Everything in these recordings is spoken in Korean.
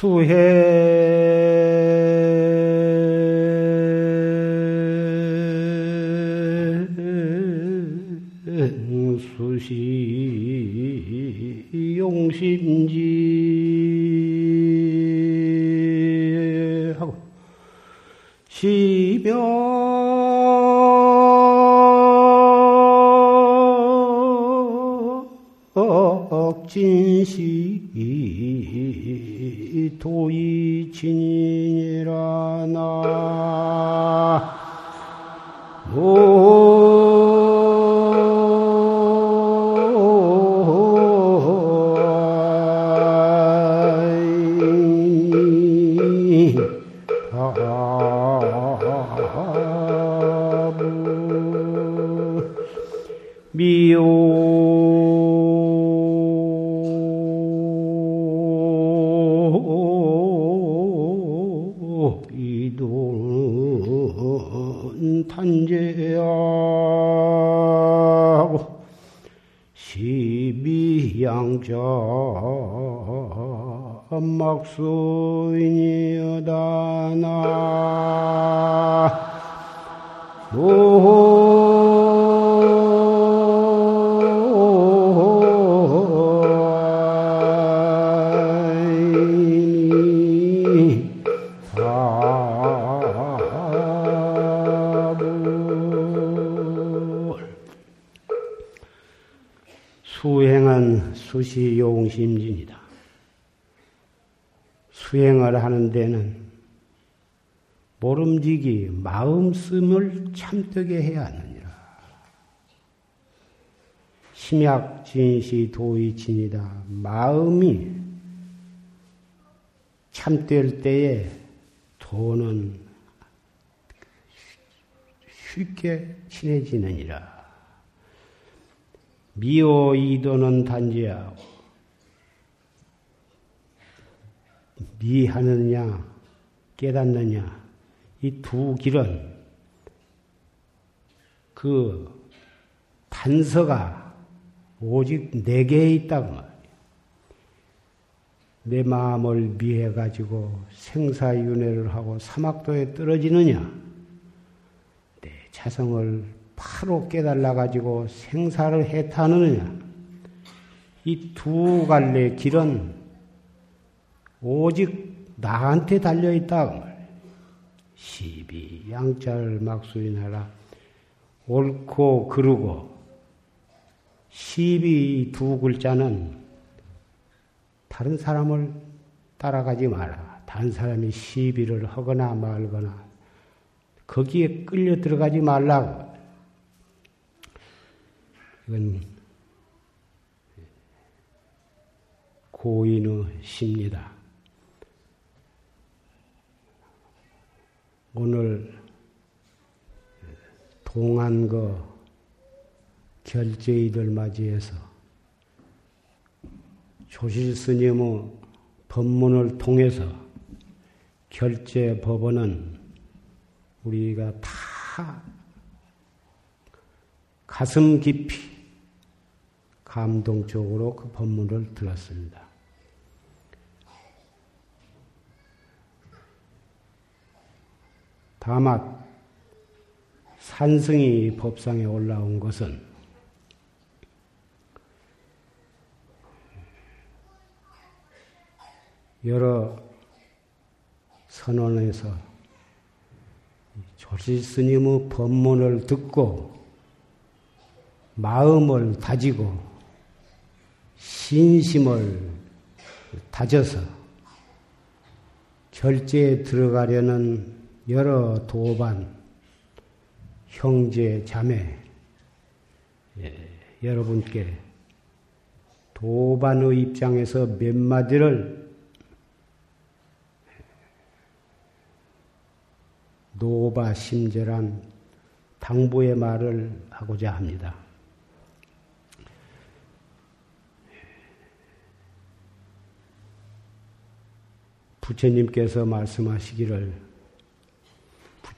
수행 수시용심진이 수행을 하는 데는 모름지기 마음씀을 참되게 해야 하느니라. 심약 진시 도의 진이다. 마음이 참될 때에 도는 쉽게 친해지느니라. 미오 이도는 단지하고 미하느냐 깨닫느냐 이 두 길은 그 단서가 오직 네 개에 있다고 말이에요. 내 마음을 미해 가지고 생사윤회를 하고 사막도에 떨어지느냐 내 자성을 바로 깨달아 가지고 생사를 해타느냐? 이 두 갈래 길은 오직 나한테 달려 있다 그 시비 양자를 막수인하라 옳고 그르고 시비 두 글자는 다른 사람을 따라가지 마라. 다른 사람이 시비를 하거나 말거나 거기에 끌려 들어가지 말라고. 이건 고인의 시입니다. 오늘 동안거 결제일을 맞이해서 조실 스님의 법문을 통해서 결제 법원은 우리가 다 가슴 깊이 감동적으로 그 법문을 들었습니다. 다만 산승이 법상에 올라온 것은 여러 선언에서 조실 스님의 법문을 듣고 마음을 다지고 신심을 다져서 결제에 들어가려는 여러 도반, 형제, 자매, 예, 여러분께 도반의 입장에서 몇 마디를 노바 심절한 당부의 말을 하고자 합니다. 부처님께서 말씀하시기를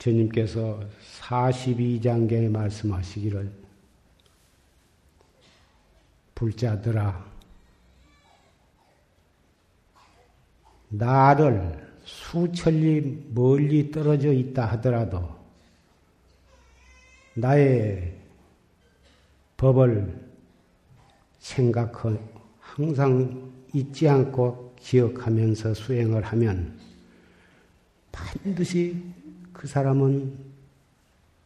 부처님께서 42장경에 말씀하시기를 불자들아 나를 수천리 멀리 떨어져 있다 하더라도 나의 법을 생각하고 항상 잊지 않고 기억하면서 수행을 하면 반드시 그 사람은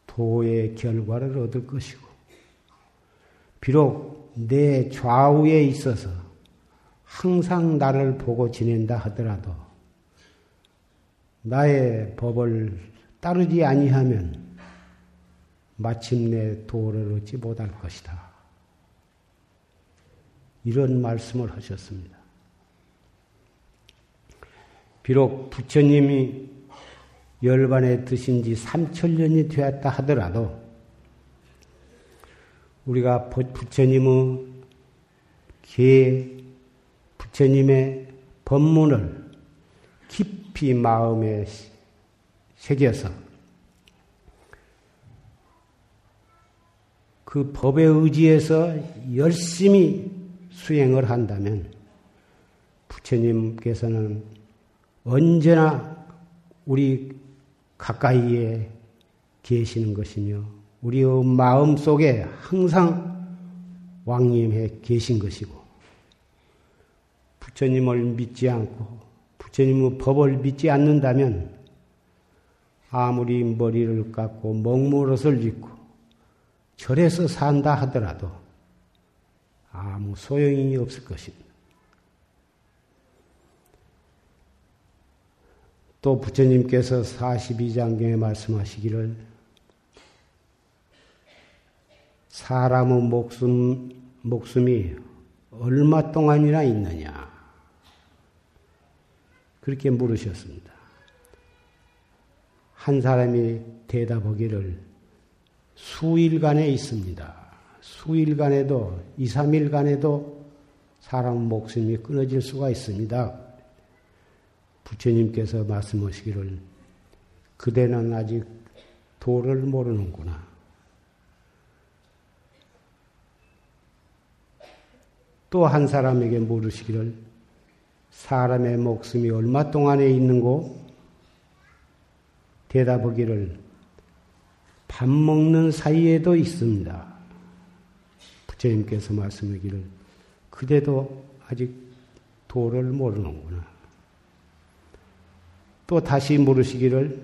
도의 결과를 얻을 것이고 비록 내 좌우에 있어서 항상 나를 보고 지낸다 하더라도 나의 법을 따르지 아니하면 마침내 도를 얻지 못할 것이다. 이런 말씀을 하셨습니다. 비록 부처님이 열반에 드신 지 3천년이 되었다 하더라도 우리가 부처님의 계 부처님의 법문을 깊이 마음에 새겨서 그 법에 의지해서 열심히 수행을 한다면 부처님께서는 언제나 우리 가까이에 계시는 것이며 우리의 마음 속에 항상 왕림해 계신 것이고 부처님을 믿지 않고 부처님의 법을 믿지 않는다면 아무리 머리를 깎고 먹물옷을 입고 절에서 산다 하더라도 아무 소용이 없을 것입니다. 또 부처님께서 42장경에 말씀하시기를 사람의 목숨, 목숨이 얼마 동안이나 있느냐. 그렇게 물으셨습니다. 한 사람이 대답하기를 수일간에 있습니다. 수일간에도, 2, 3일간에도 사람 목숨이 끊어질 수가 있습니다. 부처님께서 말씀하시기를 그대는 아직 도를 모르는구나. 또 한 사람에게 물으시기를 사람의 목숨이 얼마 동안에 있는고 대답하기를 밥 먹는 사이에도 있습니다. 부처님께서 말씀하기를 그대도 아직 도를 모르는구나. 또 다시 물으시기를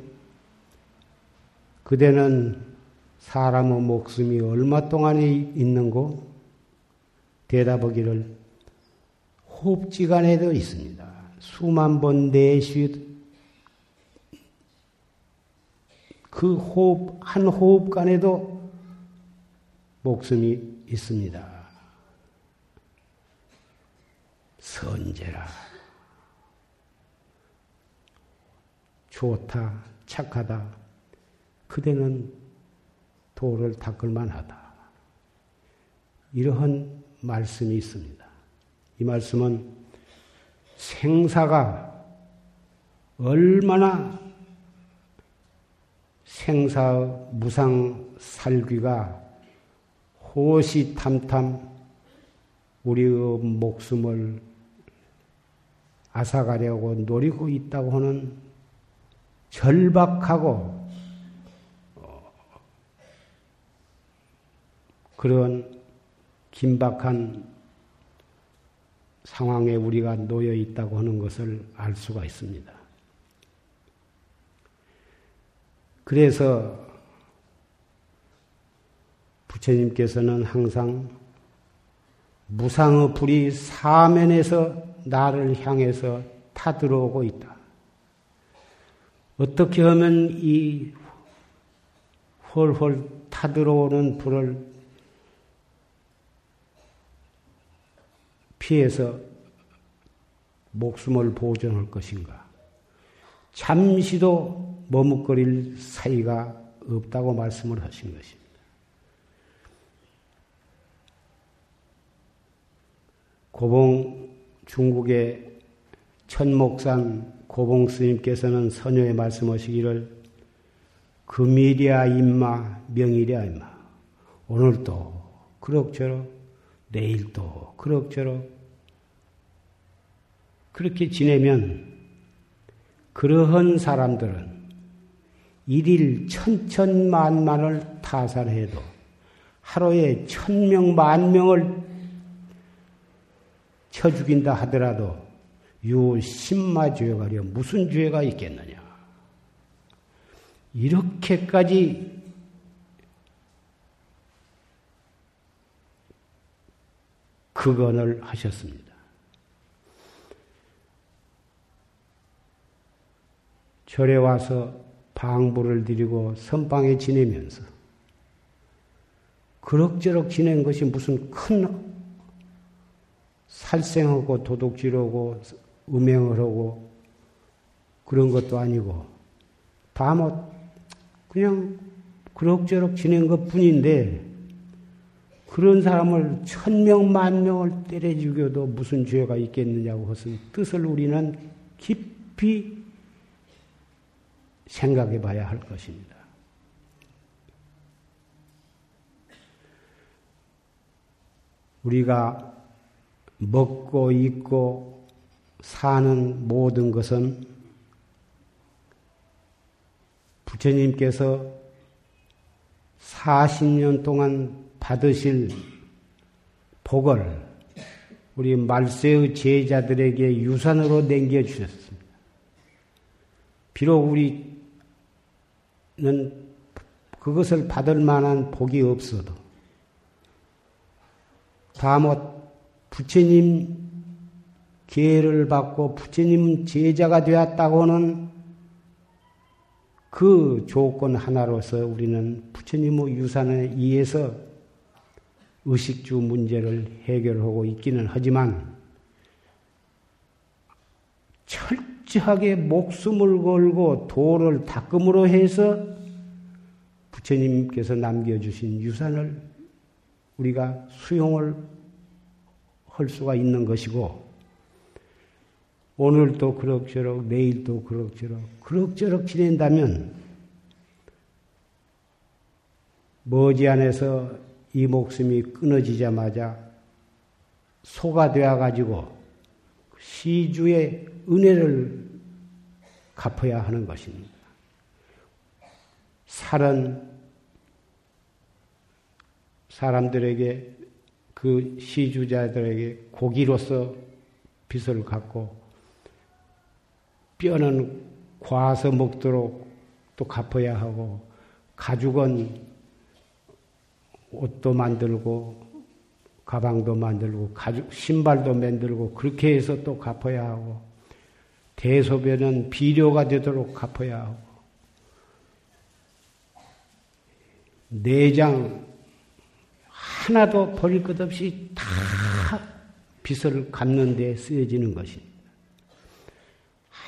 그대는 사람의 목숨이 얼마 동안에 있는고 대답하기를 호흡지간에도 있습니다. 수만 번 내쉬 그 호흡 한 호흡 간에도 목숨이 있습니다. 선제라. 좋다, 착하다. 그대는 도를 닦을 만 하다. 이러한 말씀이 있습니다. 이 말씀은 생사가 얼마나 생사 무상 살귀가 호시탐탐 우리의 목숨을 앗아가려고 노리고 있다고 하는 절박하고 어, 그런 긴박한 상황에 우리가 놓여 있다고 하는 것을 알 수가 있습니다. 그래서 부처님께서는 항상 무상의 불이 사면에서 나를 향해서 타들어오고 있다. 어떻게 하면 이 헐헐 타들어오는 불을 피해서 목숨을 보존할 것인가? 잠시도 머뭇거릴 사이가 없다고 말씀을 하신 것입니다. 고봉 중국의 천목산 고봉 스님께서는 선녀에 말씀하시기를 금일이야 임마 명일이야 임마. 오늘도 그럭저럭 내일도 그럭저럭 그렇게 지내면 그러한 사람들은 일일 천천만만을 타산해도 하루에 천명 만명을 쳐 죽인다 하더라도 유 십마 죄가 려 무슨 죄가 있겠느냐. 이렇게까지 극언을 하셨습니다. 절에 와서 방부를 드리고 선방에 지내면서 그럭저럭 지낸 것이 무슨 큰 살생하고 도둑질하고 음행을 하고 그런 것도 아니고 다 뭐 그냥 그럭저럭 지낸 것 뿐인데 그런 사람을 천명 만명을 때려 죽여도 무슨 죄가 있겠느냐고 하신 뜻을 우리는 깊이 생각해 봐야 할 것입니다. 우리가 먹고 입고 사는 모든 것은 부처님께서 40년 동안 받으실 복을 우리 말세의 제자들에게 유산으로 남겨주셨습니다. 비록 우리는 그것을 받을 만한 복이 없어도 다못 부처님 계를 받고 부처님 제자가 되었다고는 그 조건 하나로서 우리는 부처님의 유산에 의해서 의식주 문제를 해결하고 있기는 하지만 철저하게 목숨을 걸고 도를 닦음으로 해서 부처님께서 남겨주신 유산을 우리가 수용을 할 수가 있는 것이고, 오늘도 그럭저럭, 내일도 그럭저럭, 그럭저럭 지낸다면, 머지안에서 이 목숨이 끊어지자마자 소가 되어가지고 시주의 은혜를 갚아야 하는 것입니다. 살은 사람들에게 그 시주자들에게 고기로서 빚을 갖고 뼈는 과서 먹도록 또 갚아야 하고 가죽은 옷도 만들고 가방도 만들고 가죽 신발도 만들고 그렇게 해서 또 갚아야 하고 대소변은 비료가 되도록 갚아야 하고 내장 하나도 버릴 것 없이 다 빚을 갚는 데 쓰여지는 것입니다.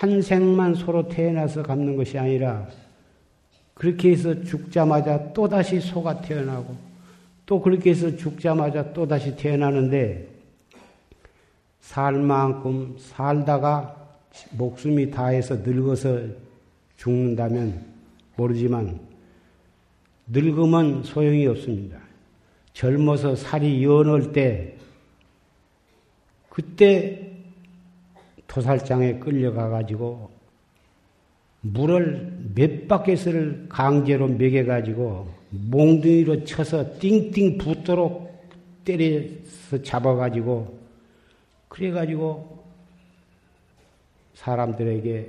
한 생만 소로 태어나서 갚는 것이 아니라 그렇게 해서 죽자마자 또다시 소가 태어나고 또 그렇게 해서 죽자마자 또다시 태어나는데 살 만큼 살다가 목숨이 다해서 늙어서 죽는다면 모르지만 늙으면 소용이 없습니다. 젊어서 살이 연할 때, 그때 도살장에 끌려가 가지고 물을 몇 바켓을 강제로 먹여 가지고 몽둥이로 쳐서 띵띵 붙도록 때려서 잡아 가지고 그래 가지고 사람들에게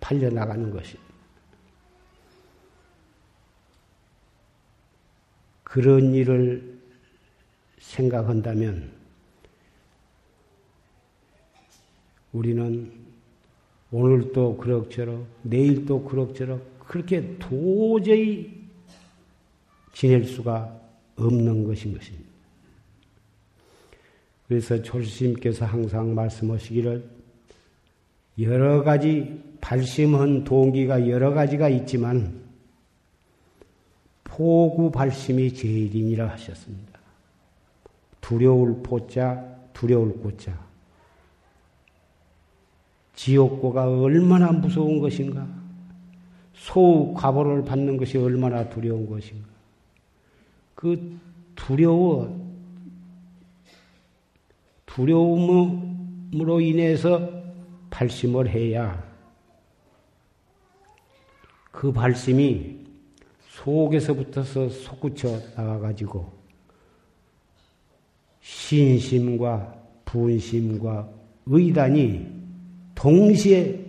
팔려 나가는 것이 그런 일을 생각한다면 우리는 오늘도 그럭저럭, 내일도 그럭저럭, 그렇게 도저히 지낼 수가 없는 것인 것입니다. 그래서 조수님께서 항상 말씀하시기를 여러 가지 발심한 동기가 여러 가지가 있지만 포구 발심이 제일이니라 하셨습니다. 두려울 포자, 두려울 꼬자. 지옥고가 얼마나 무서운 것인가? 소우 과보를 받는 것이 얼마나 두려운 것인가? 그 두려워, 두려움으로 인해서 발심을 해야 그 발심이 속에서부터서 솟구쳐 나와가지고 신심과 분심과 의단이 동시에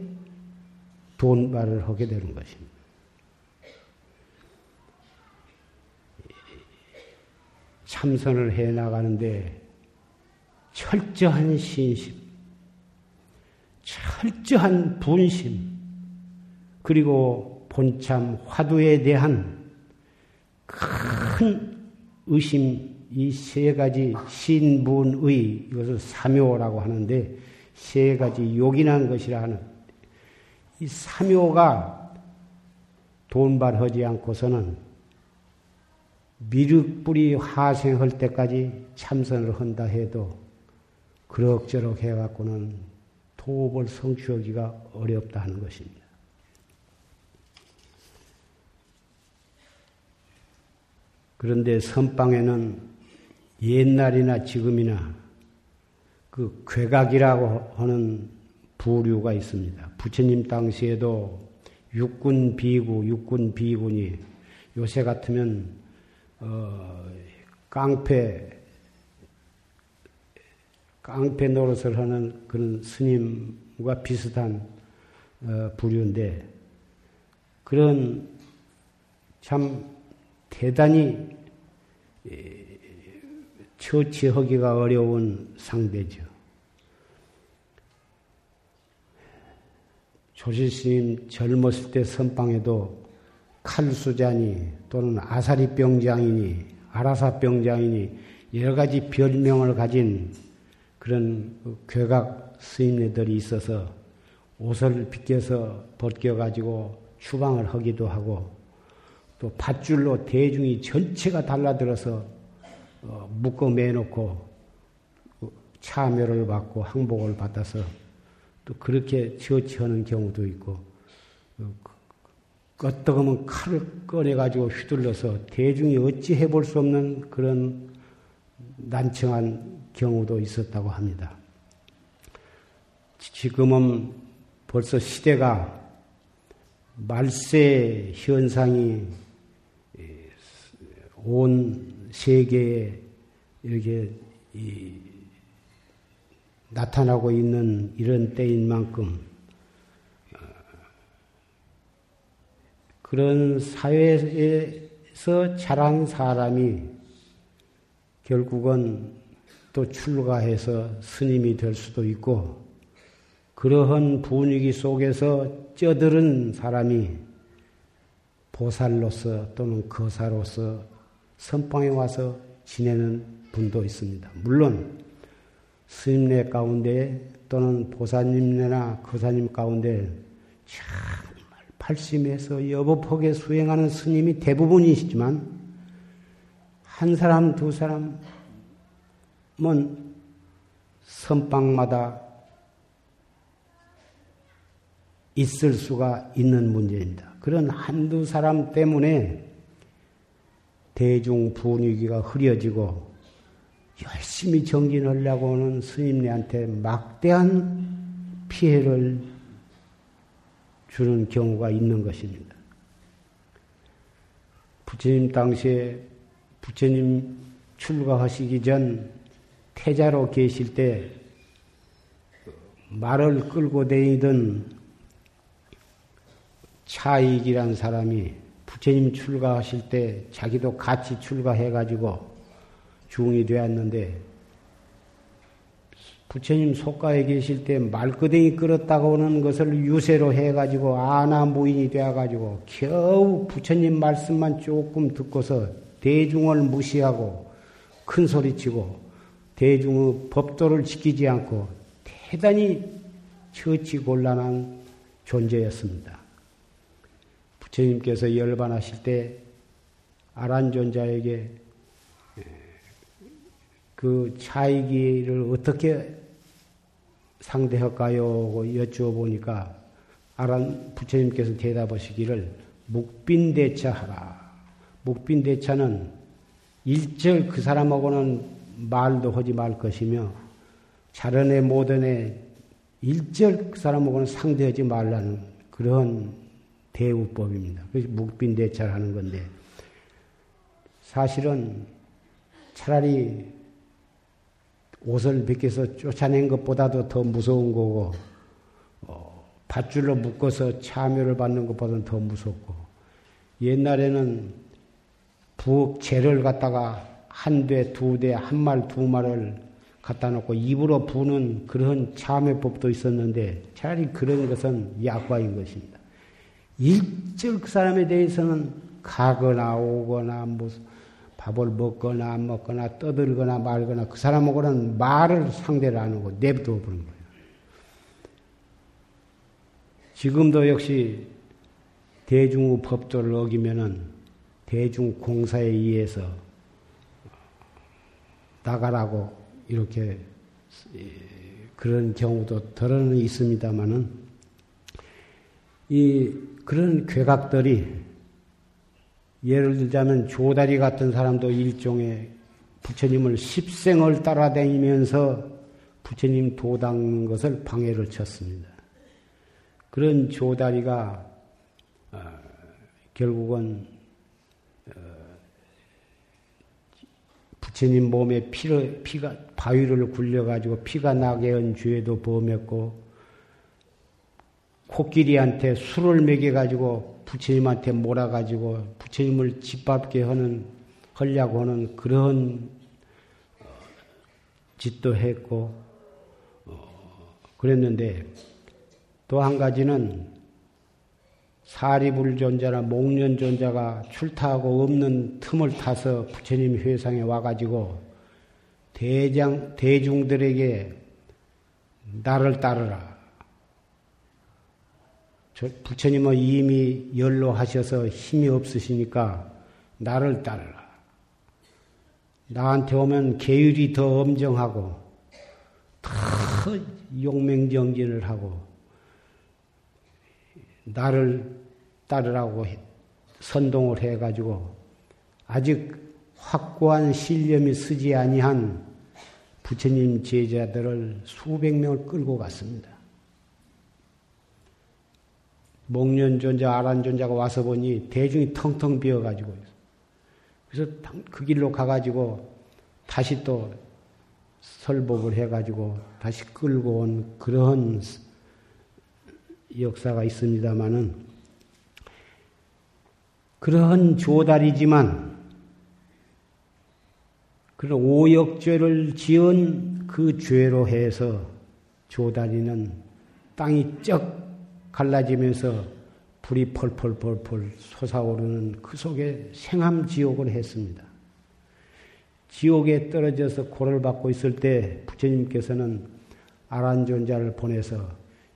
돈발을 하게 되는 것입니다. 참선을 해 나가는데 철저한 신심, 철저한 분심, 그리고 본참 화두에 대한 큰 의심, 이 세 가지 신분의, 이것을 삼요라고 하는데, 세 가지 요긴한 것이라 하는, 이 삼요가 돈발하지 않고서는 미륵불이 화생할 때까지 참선을 한다 해도 그럭저럭 해갖고는 도업을 성취하기가 어렵다 하는 것입니다. 그런데 선방에는 옛날이나 지금이나 그 괴각이라고 하는 부류가 있습니다. 부처님 당시에도 육군 비구, 육군 비군이 요새 같으면 어, 깡패 깡패 노릇을 하는 그런 스님과 비슷한 어, 부류인데 그런 참 대단히 처치하기가 어려운 상대죠. 조실스님 젊었을 때 선방에도 칼수자니 또는 아사리 병장이니 아라사 병장이니 여러 가지 별명을 가진 그런 그 괴각 스님네들이 있어서 옷을 빗겨서 벗겨가지고 추방을 하기도 하고 또 밧줄로 대중이 전체가 달라들어서 어, 묶어 매놓고 그 참여를 받고 항복을 받아서 또 그렇게 처치하는 경우도 있고 껐떡하면 칼을 꺼내가지고 휘둘러서 대중이 어찌 해볼 수 없는 그런 난청한 경우도 있었다고 합니다. 지금은 벌써 시대가 말세 현상이 온 세계에 이렇게 나타나고 있는 이런 때인 만큼 그런 사회에서 자란 사람이 결국은 또 출가해서 스님이 될 수도 있고 그러한 분위기 속에서 쩌들은 사람이 보살로서 또는 거사로서 선방에 와서 지내는 분도 있습니다. 물론 스님네 가운데 또는 보사님네나 거사님 가운데 참 팔심에서 여법하게 수행하는 스님이 대부분이시지만 한 사람 두 사람은 선방마다 있을 수가 있는 문제입니다. 그런 한두 사람 때문에 대중 분위기가 흐려지고 열심히 정진하려고 하는 스님네한테 막대한 피해를 주는 경우가 있는 것입니다. 부처님 당시에 부처님 출가하시기 전 태자로 계실 때 말을 끌고 다니던 차익이란 사람이 부처님 출가하실 때 자기도 같이 출가해가지고 중이 되었는데 부처님 속가에 계실 때 말끄댕이 끌었다고 하는 것을 유세로 해가지고 아나무인이 되어가지고 겨우 부처님 말씀만 조금 듣고서 대중을 무시하고 큰 소리치고 대중의 법도를 지키지 않고 대단히 처치 곤란한 존재였습니다. 부처님께서 열반하실 때 아란존자에게 그 차이기를 어떻게 상대할까요? 여쭈어 보니까 아란 부처님께서 대답하시기를 묵빈대차하라. 묵빈대차는 일절 그 사람하고는 말도 하지 말 것이며 자른에 모든에 일절 그 사람하고는 상대하지 말라는 그런 대우법입니다. 그래서 묵빈대찰 하는 건데, 사실은 차라리 옷을 벗겨서 쫓아낸 것보다도 더 무서운 거고, 어, 밧줄로 묶어서 참여를 받는 것보다는 더 무섭고, 옛날에는 부엌 재를 갖다가 한 대, 두 대, 한 말, 두 말을 갖다 놓고 입으로 부는 그런 참회법도 있었는데 차라리 그런 것은 약과인 것입니다. 일절 그 사람에 대해서는 가거나 오거나 무슨 밥을 먹거나 안 먹거나 떠들거나 말거나 그 사람하고는 말을 상대를 안 하고 내버려 보는 거예요. 지금도 역시 대중의 법도를 어기면은 대중 공사에 의해서 나가라고 이렇게 그런 경우도 덜어는 있습니다만은 이 그런 괴각들이 예를 들자면 조다리 같은 사람도 일종의 부처님을 십생을 따라다니면서 부처님 도닦는 것을 방해를 쳤습니다. 그런 조다리가 어, 결국은 부처님 몸에 피를, 피가, 바위를 굴려가지고 피가 나게 한 죄도 범했고, 코끼리한테 술을 먹여가지고 부처님한테 몰아가지고 부처님을 짓밟게 하는, 하려고 하는 그런 짓도 했고, 어, 그랬는데, 또 한 가지는 사리불존자나 목련존자가 출타하고 없는 틈을 타서 부처님 회상에 와가지고 대장, 대중들에게 나를 따르라. 부처님은 이미 연로하셔서 힘이 없으시니까 나를 따르라. 나한테 오면 계율이 더 엄정하고 더 용맹정진을 하고 나를 따르라고 선동을 해가지고 아직 확고한 신념이 쓰지 아니한 부처님 제자들을 수백 명을 끌고 갔습니다. 목련존자, 아란존자가 와서 보니 대중이 텅텅 비어가지고. 그래서 그 길로 가가지고 다시 또 설법을 해가지고 다시 끌고 온 그런 역사가 있습니다만은 그러한 조달이지만 그런 오역죄를 지은 그 죄로 해서 조달이는 땅이 쩍 갈라지면서 불이 펄펄펄펄 솟아오르는 그 속에 생함지옥을 했습니다. 지옥에 떨어져서 고를 받고 있을 때 부처님께서는 아란존자를 보내서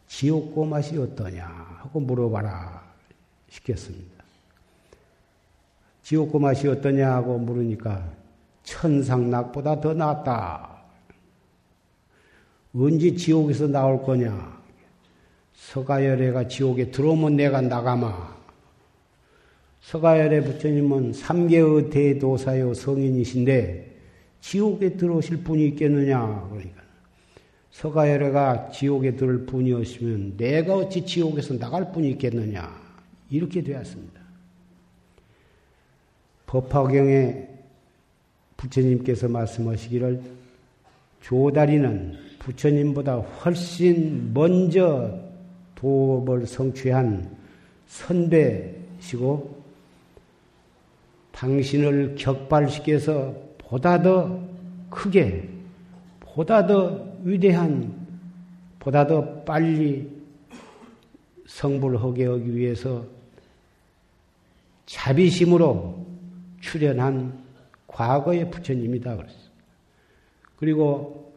지옥 고 맛이 어떠냐 하고 물어봐라 시켰습니다. 지옥 고 맛이 어떠냐 하고 물으니까 천상낙보다 더 낫다. 언제 지옥에서 나올 거냐? 서가열애가 지옥에 들어오면 내가 나가마. 서가열애 부처님은 삼계의 대도사요 성인이신데 지옥에 들어오실 분이 있겠느냐? 그러니까 서가열애가 지옥에 들을 뿐이었으면 내가 어찌 지옥에서 나갈 뿐이 있겠느냐. 이렇게 되었습니다. 법화경에 부처님께서 말씀하시기를 조다리는 부처님보다 훨씬 먼저 도업을 성취한 선배시고 당신을 격발시켜서 보다 더 크게, 보다 더 위대한 보다 더 빨리 성불 하게 하기 위해서 자비심으로 출연한 과거의 부처님이다 그랬어. 그리고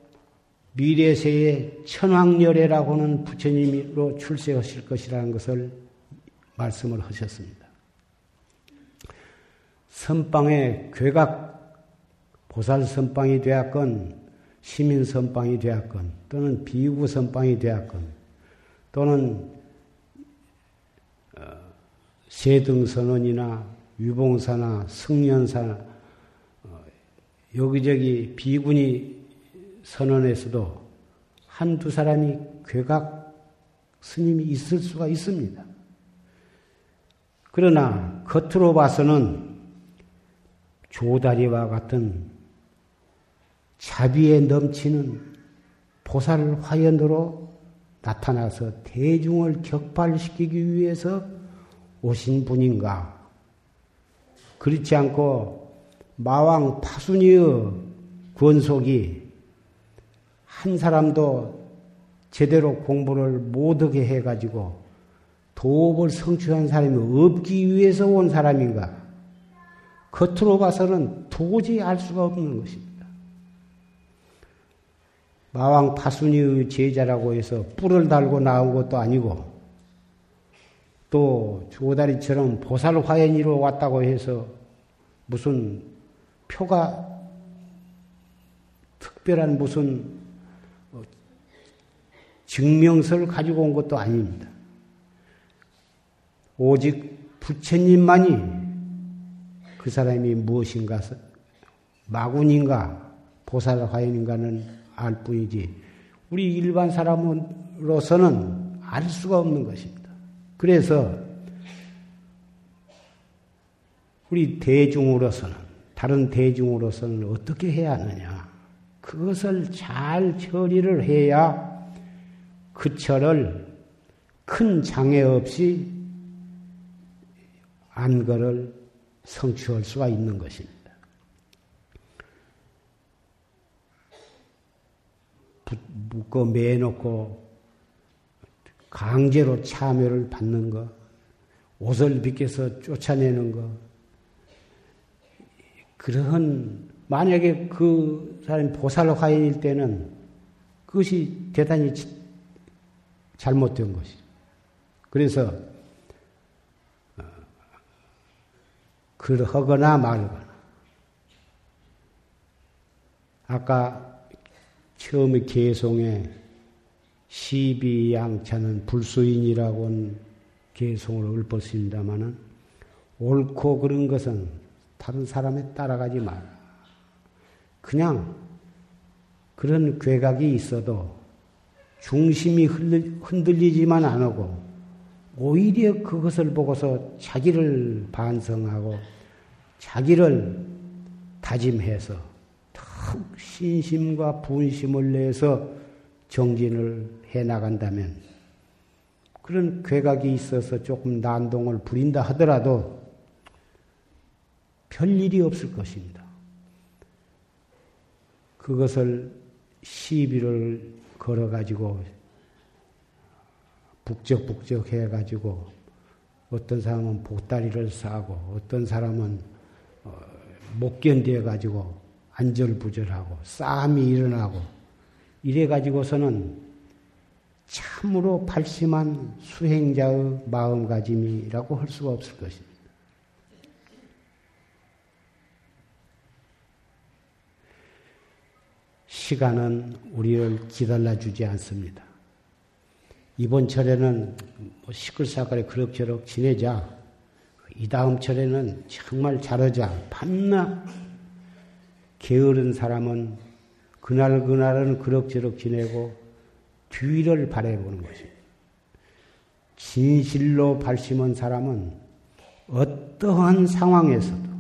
미래세의 천황열애라고 하는 부처님으로 출세하실 것이라는 것을 말씀을 하셨습니다. 선방에 괴각 보살 선방이 되었건 시민 선방이 되었건 또는 비구 선방이 되었건 또는 어, 세등 선언이나 유봉사나 승련사나 어, 여기저기 비군이 선언에서도 한두 사람이 괴각 스님이 있을 수가 있습니다. 그러나 겉으로 봐서는 조다리와 같은 자비에 넘치는 보살 화연으로 나타나서 대중을 격발시키기 위해서 오신 분인가? 그렇지 않고 마왕 파순이의 권속이 한 사람도 제대로 공부를 못하게 해가지고 도업을 성취한 사람이 없기 위해서 온 사람인가? 겉으로 봐서는 도저히 알 수가 없는 것입니다. 마왕 파순이의 제자라고 해서 뿔을 달고 나온 것도 아니고 또 조다리처럼 보살 화연이로 왔다고 해서 무슨 표가 특별한 무슨 증명서를 가지고 온 것도 아닙니다. 오직 부처님만이 그 사람이 무엇인가, 마군인가, 보살화연인가는 알 뿐이지, 우리 일반 사람으로서는 알 수가 없는 것입니다. 그래서, 우리 대중으로서는, 다른 대중으로서는 어떻게 해야 하느냐. 그것을 잘 처리를 해야 그 철을 큰 장애 없이 안거를 성취할 수가 있는 것입니다. 묶어 매놓고 강제로 참여를 받는 것, 옷을 벗겨서 쫓아내는 것, 그러한, 만약에 그 사람이 보살화인일 때는 그것이 대단히 잘못된 것이죠. 그래서 그러거나 말거나. 아까 처음에 개송에 시비양차는 불수인이라고 한 개송을 읊었습니다마는 옳고 그런 것은 다른 사람에 따라가지 마라. 그냥 그런 괴각이 있어도 중심이 흔들리지만 않고 오히려 그것을 보고서 자기를 반성하고 자기를 다짐해서 턱 신심과 분심을 내서 정진을 해 나간다면 그런 괴각이 있어서 조금 난동을 부린다 하더라도 별 일이 없을 것입니다. 그것을 시비를 걸어가지고 북적북적 해가지고 어떤 사람은 보따리를 싸고 어떤 사람은 어, 못 견뎌가지고 안절부절하고 싸움이 일어나고 이래가지고서는 참으로 발심한 수행자의 마음가짐이라고 할 수가 없을 것입니다. 시간은 우리를 기다려주지 않습니다. 이번 철에는 뭐 시끌사끌에 그럭저럭 지내자. 이 다음 철에는 정말 잘하자. 밤낮 게으른 사람은 그날 그날은 그럭저럭 지내고 뒤를 바라보는 것입니다. 진실로 발심한 사람은 어떠한 상황에서도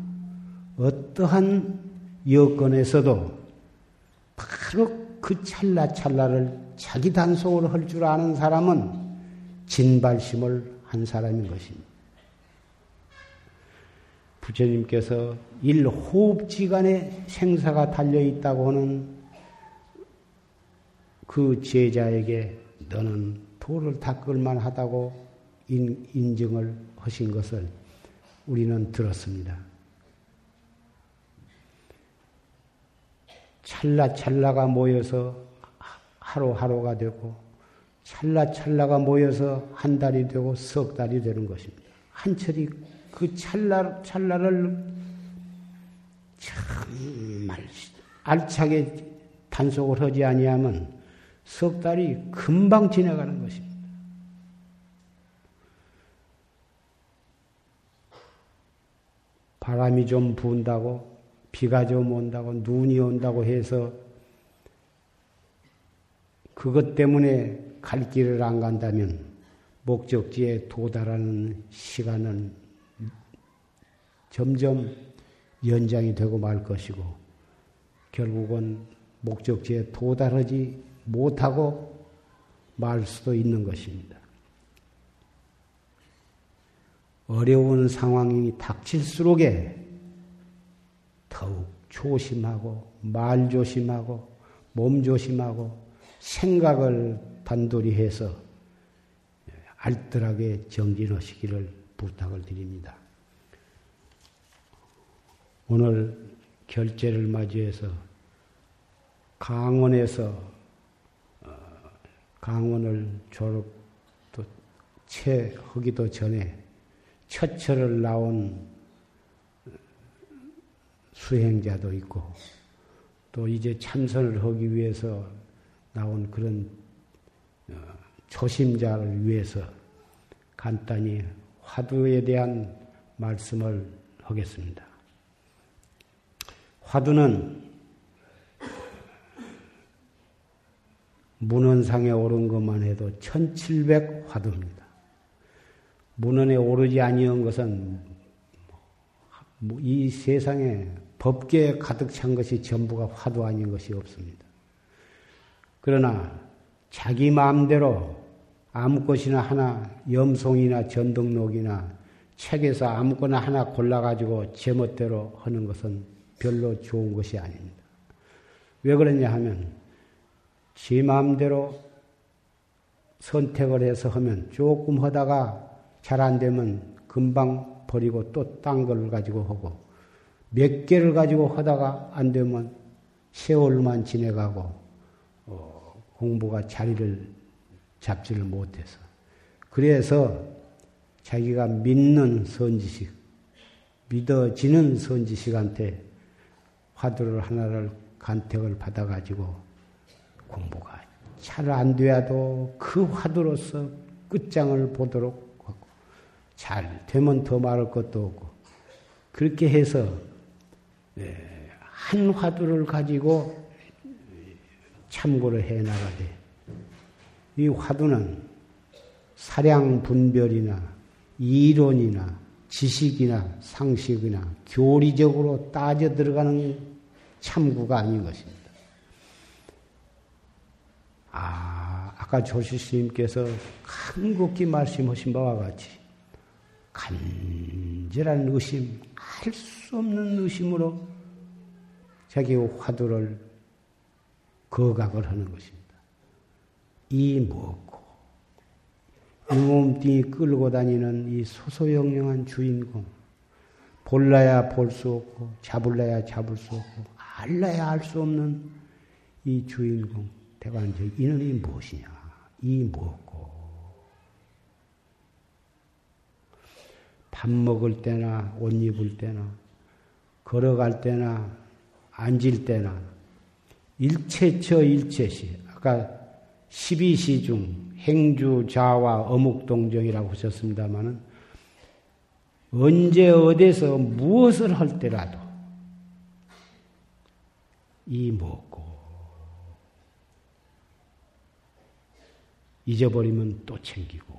어떠한 여건에서도 바로 그 찰나찰나를 자기 단속을 할 줄 아는 사람은 진발심을 한 사람인 것입니다. 부처님께서 일호흡지간에 생사가 달려 있다고 하는 그 제자에게 너는 도를 닦을만 하다고 인, 인증을 하신 것을 우리는 들었습니다. 찰나찰나가 모여서 하루하루가 되고 찰나찰나가 모여서 한 달이 되고 석 달이 되는 것입니다. 한철이 그 찰나, 찰나를 정말 알차게 단속을 하지 아니하면 석 달이 금방 지나가는 것입니다. 바람이 좀 분다고 비가 좀 온다고 눈이 온다고 해서 그것 때문에 갈 길을 안 간다면 목적지에 도달하는 시간은 점점 연장이 되고 말 것이고 결국은 목적지에 도달하지 못하고 말 수도 있는 것입니다. 어려운 상황이 닥칠수록에 더욱 조심하고 말 조심하고 몸 조심하고 생각을 단돌이 해서 알뜰하게 정진하시기를 부탁을 드립니다. 오늘 결제를 맞이해서 강원에서 어, 강원을 졸업 또 채 하기도 전에 첫철을 나온 수행자도 있고 또 이제 참선을 하기 위해서 나온 그런 어, 초심자를 위해서 간단히 화두에 대한 말씀을 하겠습니다. 화두는 문헌상에 오른 것만 해도 1700 화두입니다. 문헌에 오르지 아니한 것은 이 세상에 법계에 가득 찬 것이 전부가 화두 아닌 것이 없습니다. 그러나 자기 마음대로 아무 것이나 하나 염송이나 전등록이나 책에서 아무거나 하나 골라가지고 제멋대로 하는 것은 별로 좋은 것이 아닙니다. 왜 그러냐 하면 제 마음대로 선택을 해서 하면 조금 하다가 잘 안 되면 금방 버리고 또 딴 걸 가지고 하고 몇 개를 가지고 하다가 안 되면 세월만 지내가고 어, 공부가 자리를 잡지를 못해서. 그래서 자기가 믿는 선지식 믿어지는 선지식한테 화두를 하나를 간택을 받아가지고 공부가 잘안 돼도 그 화두로서 끝장을 보도록 하고 잘 되면 더 말할 것도 없고 그렇게 해서 예, 한 화두를 가지고 참고를 해 나가되 이 화두는 사량 분별이나 이론이나 지식이나 상식이나 교리적으로 따져 들어가는 참구가 아닌 것입니다. 아, 아까 조실 스님께서 간곡히 말씀하신 바와 같이 간절한 의심, 알수 없는 의심으로 자기 화두를 거각을 하는 것입니다. 이 뭐고 몸뚱이 끌고 다니는 이 소소영령한 주인공. 볼라야 볼 수 없고, 잡을라야 잡을 수 없고, 알라야 알 수 없는 이 주인공. 대관절, 이는 이 무엇이냐? 이 무엇고? 밥 먹을 때나, 옷 입을 때나, 걸어갈 때나, 앉을 때나, 일체처 일체시. 아까 12시 중 행주, 자와 어묵동정이라고 하셨습니다마는 언제 어디서 무엇을 할 때라도 이 먹고 잊어버리면 또 챙기고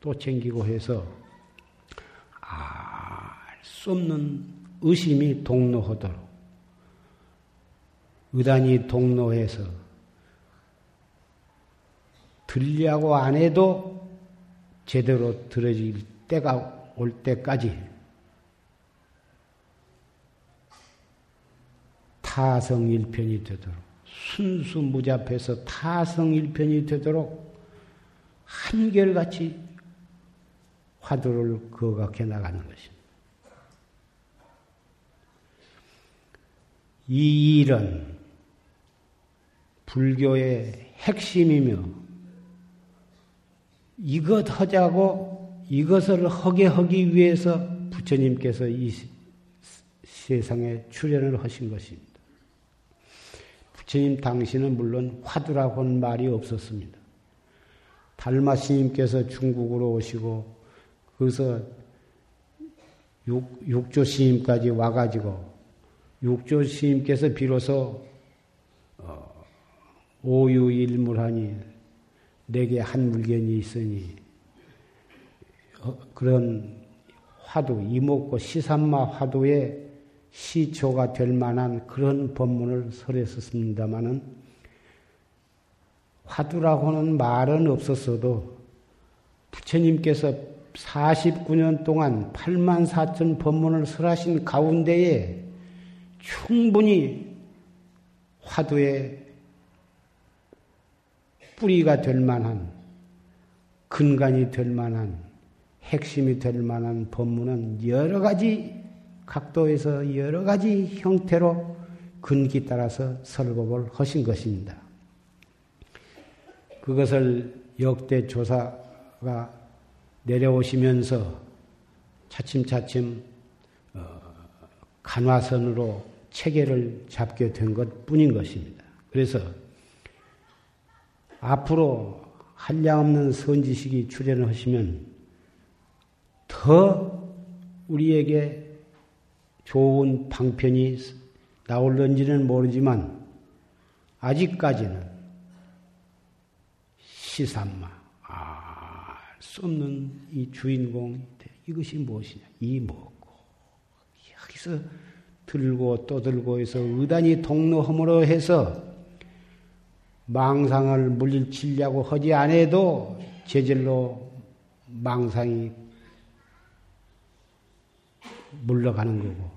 또 챙기고 해서 알 수 없는 의심이 동로하도록 의단이 동로해서 들려고 안 해도 제대로 들어질 때가 올 때까지 타성일편이 되도록 순수무잡해서 타성일편이 되도록 한결같이 화두를 거각해 나가는 것입니다. 이 일은 불교의 핵심이며 이것 하자고 이것을 하게 하기 위해서 부처님께서 이 세상에 출연을 하신 것입니다. 부처님 당시는 물론 화두라고 하는 말이 없었습니다. 달마 스님께서 중국으로 오시고 거기서 육, 육조 스님까지 와가지고 육조 스님께서 비로소 어, 오유일물하니 내게 한 물건이 있으니 어, 그런 화두 이목고 시산마 화두의 시초가 될 만한 그런 법문을 설했었습니다마는 화두라고는 말은 없었어도 부처님께서 49년 동안 8만 4천 법문을 설하신 가운데에 충분히 화두의 뿌리가 될 만한 근간이 될 만한 핵심이 될 만한 법문은 여러 가지 각도에서 여러 가지 형태로 근기 따라서 설법을 하신 것입니다. 그것을 역대 조사가 내려오시면서 차츰차츰 어, 간화선으로 체계를 잡게 된 것 뿐인 것입니다. 그래서 앞으로 한량없는 선지식이 출연하시면 더 우리에게 좋은 방편이 나올는지는 모르지만 아직까지는 시산마 알 수 없는 이 주인공 이것이 무엇이냐? 이 뭐고. 여기서 들고 또 들고 해서 의단이 동로함으로 해서 망상을 물리치려고 하지 않아도 제절로 망상이 물러가는 거고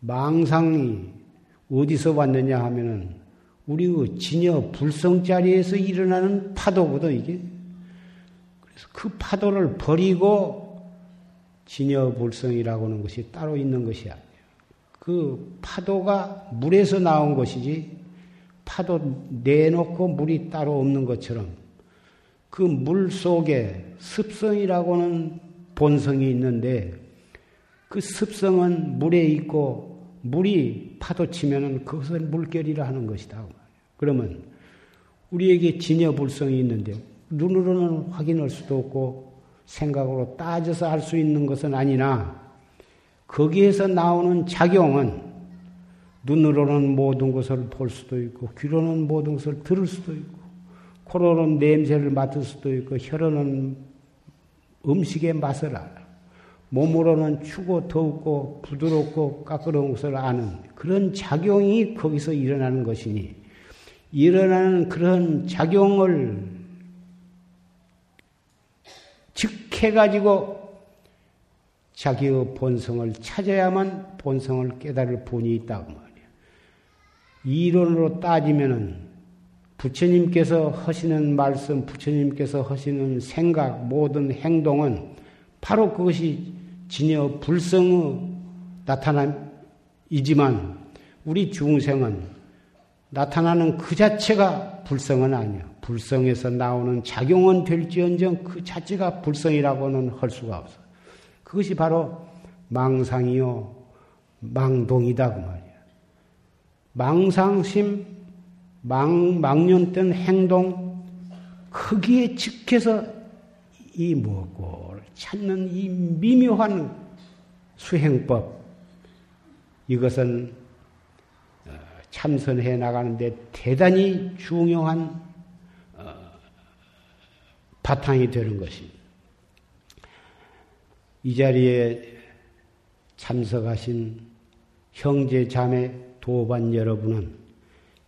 망상이 어디서 왔느냐 하면은 우리 그 진여 불성 자리에서 일어나는 파도거든 이게. 그래서 그 파도를 버리고 진여 불성이라고 하는 것이 따로 있는 것이 아니에요. 그 파도가 물에서 나온 것이지 파도 내놓고 물이 따로 없는 것처럼 그 물 속에 습성이라고는 본성이 있는데 그 습성은 물에 있고 물이 파도 치면은 그것을 물결이라 하는 것이다. 그러면 우리에게 진여불성이 있는데 눈으로는 확인할 수도 없고 생각으로 따져서 알 수 있는 것은 아니나 거기에서 나오는 작용은 눈으로는 모든 것을 볼 수도 있고 귀로는 모든 것을 들을 수도 있고 코로는 냄새를 맡을 수도 있고 혀로는 음식의 맛을 알아. 몸으로는 추고 더웠고 부드럽고 까끄러운 것을 아는 그런 작용이 거기서 일어나는 것이니 일어나는 그런 작용을 즉해가지고 자기의 본성을 찾아야만 본성을 깨달을 본이 있다고 말이야. 이론으로 따지면은 부처님께서 하시는 말씀, 부처님께서 하시는 생각, 모든 행동은 바로 그것이 진여 불성의 나타남이지만 우리 중생은 나타나는 그 자체가 불성은 아니야. 불성에서 나오는 작용은 될지언정 그 자체가 불성이라고는 할 수가 없어. 그것이 바로 망상이요, 망동이다 그 말이야. 망상심, 망, 망년된 행동, 거기에 즉해서 이 뭐고 찾는 이 미묘한 수행법, 이것은 어, 참선해 나가는데 대단히 중요한 어, 바탕이 되는 것입니다. 이 자리에 참석하신 형제 자매 도반 여러분은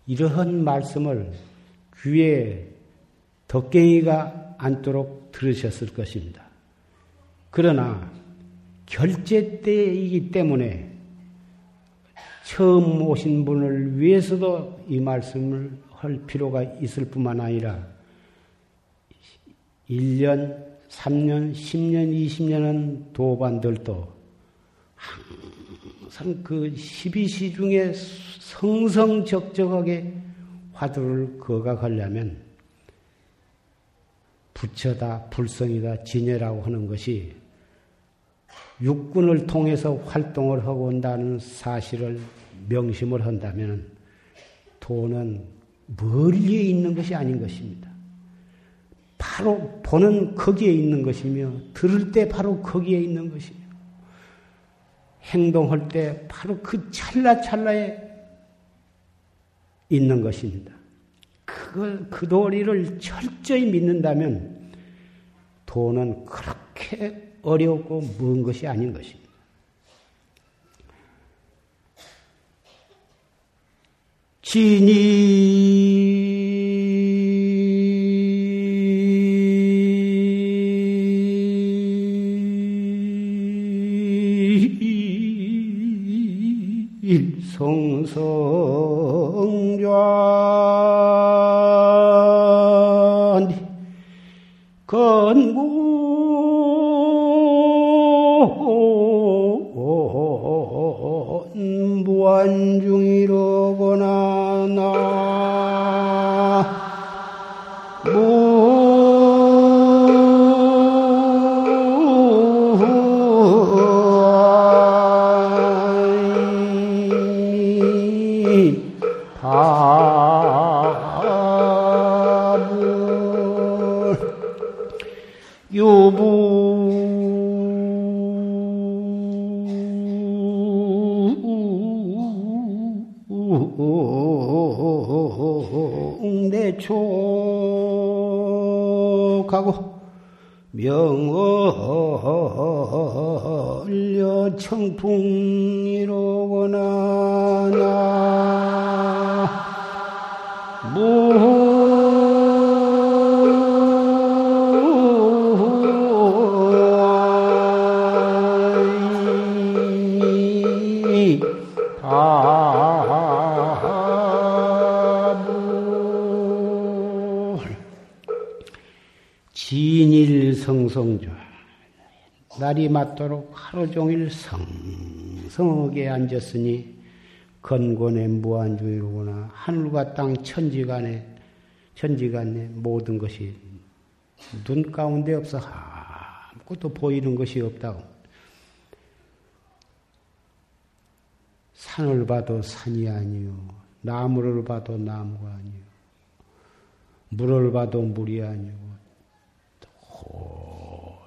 이러한 말씀을 귀에 덕갱이가 않도록 들으셨을 것입니다. 그러나 결제 때이기 때문에 처음 오신 분을 위해서도 이 말씀을 할 필요가 있을 뿐만 아니라 1년, 3년, 10년, 20년은 도반들도 항상 그 12시 중에 성성적적하게 화두를 거각하려면 부처다, 불성이다, 진여라고 하는 것이 육군을 통해서 활동을 하고 온다는 사실을 명심을 한다면 도는 멀리에 있는 것이 아닌 것입니다. 바로 보는 거기에 있는 것이며 들을 때 바로 거기에 있는 것이며 행동할 때 바로 그 찰나찰나에 있는 것입니다. 그 그, 그 도리를 철저히 믿는다면 도는 그렇게 어렵고 먼 것이 아닌 것입니다. 진이 성성좌 성성조 날이 맞도록 하루 종일 성성하게 앉았으니 건곤의 무한중이로구나. 하늘과 땅 천지간에 천지간에 모든 것이 눈 가운데 없어 아무것도 보이는 것이 없다고. 산을 봐도 산이 아니요. 나무를 봐도 나무가 아니요. 물을 봐도 물이 아니고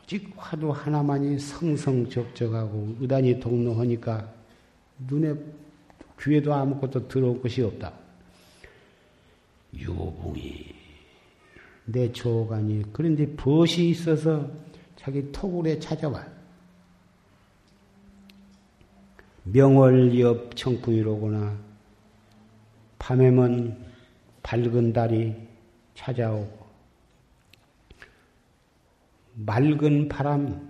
오직 화두 하나만이 성성적적하고 의단이 동로하니까 눈에 귀에도 아무것도 들어올 것이 없다. 유붕이 내 조간이 그런데 벗이 있어서 자기 토굴에 찾아와. 명월엽 청풍이로구나. 밤에면 밝은 달이 찾아오고 맑은 바람,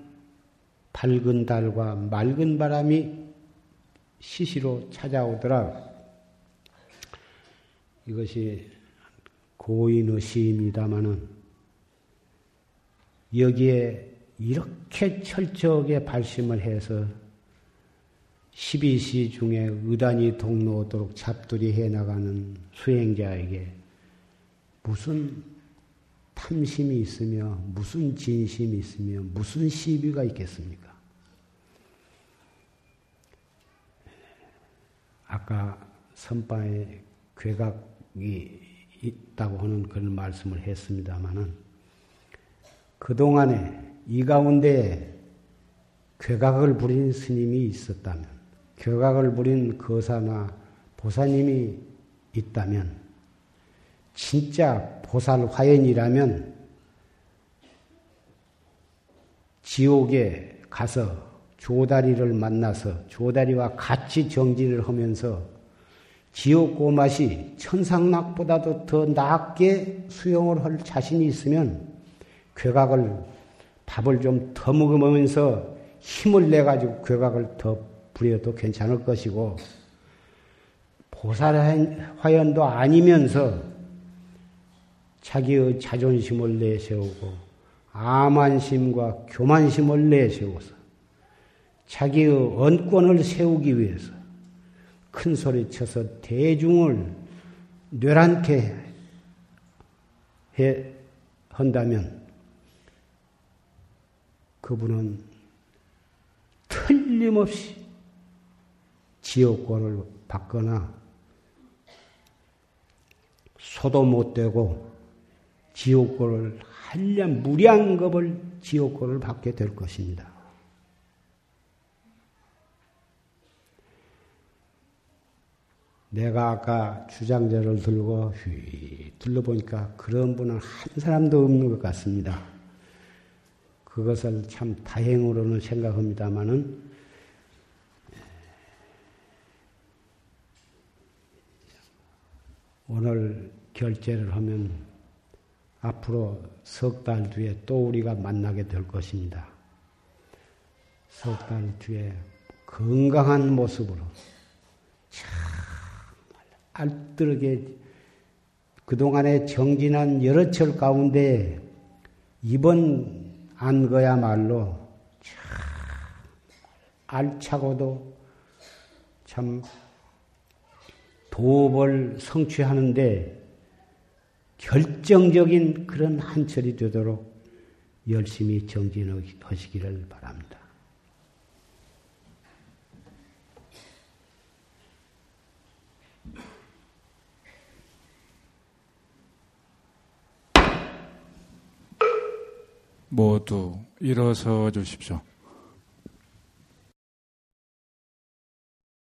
밝은 달과 맑은 바람이 시시로 찾아오더라. 이것이 고인의 시입니다마는 여기에 이렇게 철저하게 발심을 해서 12시 중에 의단이 동로오도록 잡들이 해나가는 수행자에게 무슨 탐심이 있으며 무슨 진심이 있으며 무슨 시비가 있겠습니까? 아까 선바에 괴각이 있다고 하는 그런 말씀을 했습니다마는 그동안에 이 가운데 괴각을 부린 스님이 있었다면, 괴각을 부린 거사나 보사님이 있다면, 진짜 보살 화연이라면 지옥에 가서 조다리를 만나서 조다리와 같이 정진을 하면서 지옥 고맛이 천상락보다도 더 낮게 수용을 할 자신이 있으면 괴각을 밥을 좀 더 먹으면서 힘을 내 가지고 괴각을 더 부려도 괜찮을 것이고 보살 화연도 아니면서 자기의 자존심을 내세우고 암한심과 교만심을 내세워서 자기의 언권을 세우기 위해서 큰 소리 쳐서 대중을 뇌란케 해, 한다면 그분은 틀림없이 지옥권을 받거나 소도 못 되고 지옥고를 한량 무량겁을 지옥고를 받게 될 것입니다. 내가 아까 주장자를 들고 휘 둘러보니까 그런 분은 한 사람도 없는 것 같습니다. 그것을 참 다행으로는 생각합니다마는 오늘 결제를 하면 앞으로 석 달 뒤에 또 우리가 만나게 될 것입니다. 석 달 뒤에 건강한 모습으로 정말 알뜰하게 그동안에 정진한 여러 철 가운데 이번 안 거야말로 알차고도 참 도업을 성취하는데 결정적인 그런 한철이 되도록 열심히 정진하시기를 바랍니다. 모두 일어서 주십시오.